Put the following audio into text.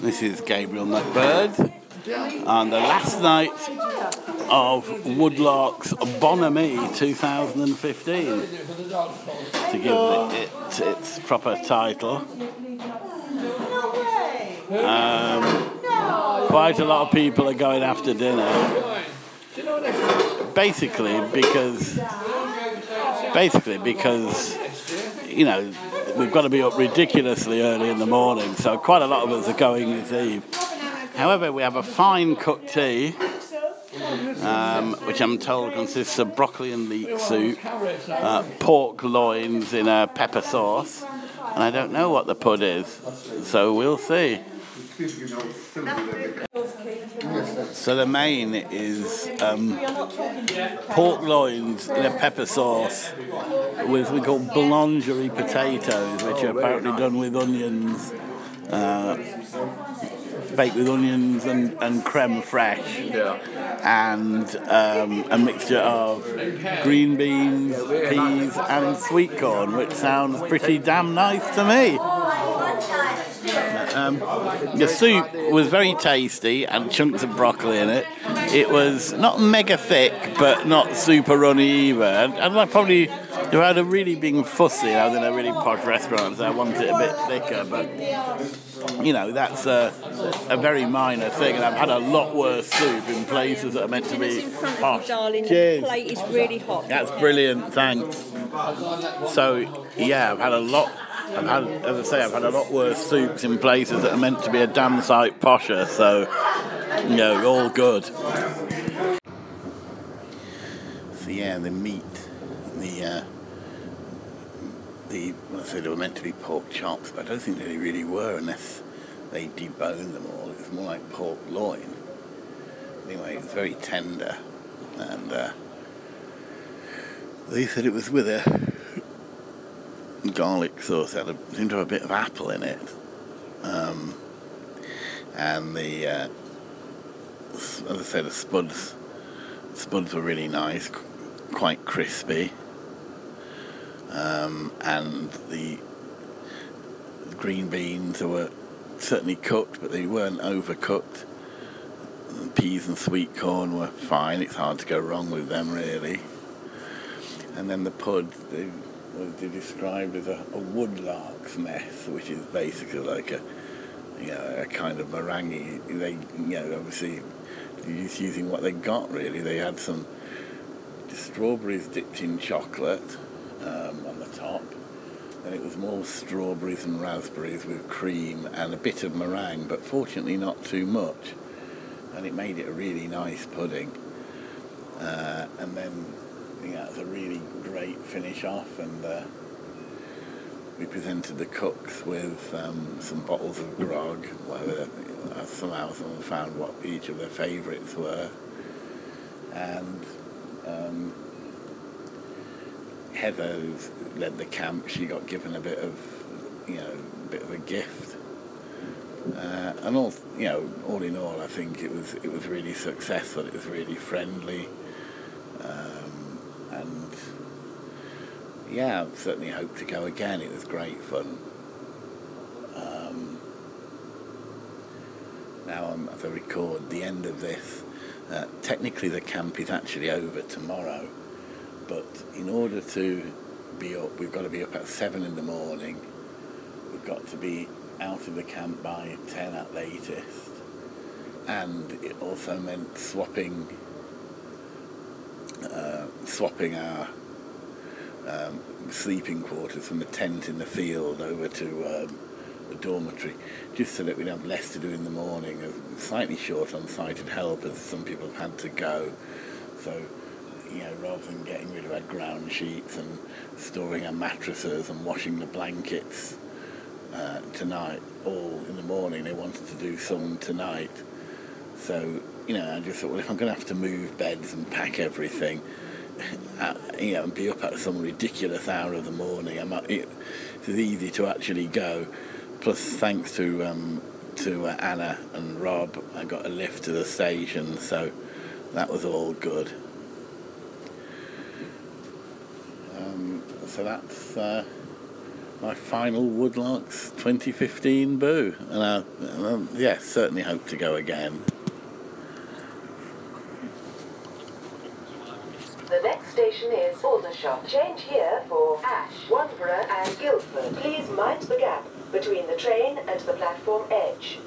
This is Gabriel McBird on the last night of Woodlark's Bonamy 2015 to give it its proper title. Um, quite a lot of people are going after dinner. Basically because basically because you know we've got to be up ridiculously early in the morning, so quite a lot of us are going this eve. However, we have a fine cooked tea, um, which I'm told consists of broccoli and leek soup, uh, pork loins in a pepper sauce, and I don't know what the pud is, so we'll see. So the main is um, pork loins in a pepper sauce with we call boulangerie potatoes, which are apparently done with onions, uh, baked with onions and, and creme fraiche, and um, a mixture of green beans, peas, and sweet corn, which sounds pretty damn nice to me. Um, the soup was very tasty and chunks of broccoli in it. It was not mega thick, but not super runny either. And, and I probably, if I had a really been fussy, I was in a really posh restaurant, so I wanted it a bit thicker. But you know, that's a, a very minor thing, and I've had a lot worse soup in places that are meant to be. Darling, Cheers. the plate is really hot. That's brilliant, thanks. So yeah, I've had a lot. I've had, as I say, I've had a lot worse soups in places that are meant to be a damn sight posher. So, you know, all good. So yeah, the meat, the uh, the well, I said they were meant to be pork chops, but I don't think they really were unless they deboned them all. It was more like pork loin. Anyway, it was very tender, and uh, they said it was with a garlic sauce. Had a, seemed to have a bit of apple in it, um, and the uh, as I said, the spuds spuds were really nice, quite crispy, um, and the green beans were certainly cooked, but they weren't overcooked. The peas and sweet corn were fine. It's hard to go wrong with them, really. And then the pud, they, they described as a, a woodlark's mess, which is basically like a, you know, a kind of meringue. They, you know, obviously just using what they got. Really, they had some strawberries dipped in chocolate um, on the top. and it was more strawberries and raspberries with cream and a bit of meringue, but fortunately not too much. And it made it a really nice pudding. Uh, and then yeah, it was a really great finish off, and uh, we presented the cooks with um, some bottles of grog. Whatever, uh, somehow someone found what each of their favourites were, and um, Heather, who's led the camp, she got given a bit of, you know, a bit of a gift. Uh, and all, you know, all in all, I think it was it was really successful. It was really friendly, um, and yeah, certainly hope to go again. It was great fun. Um, now, I'm, as I record the end of this, uh, technically the camp is actually over tomorrow, but in order to be up, we've got to be up at seven in the morning. We've got to be out of the camp by ten at latest, and it also meant swapping, swapping our um, sleeping quarters from a tent in the field over to um, a dormitory, just so that we'd have less to do in the morning. Slightly short on sighted help, as some people have had to go. So, you know, rather than getting rid of our ground sheets and storing our mattresses and washing the blankets uh, tonight, all in the morning, they wanted to do some tonight. So, you know, I just thought, well, if I'm going to have to move beds and pack everything, uh, you know, and be up at some ridiculous hour of the morning, I'm, it's easy to actually go. Plus, thanks to um, to uh, Anna and Rob, I got a lift to the station, so that was all good. Um, so that's uh, my final Woodlarks 2015 boo. And I, um, yeah, certainly hope to go again. The station is Aldershot. Change here for Ash, Wanborough and Guildford. Please mind the gap between the train and the platform edge.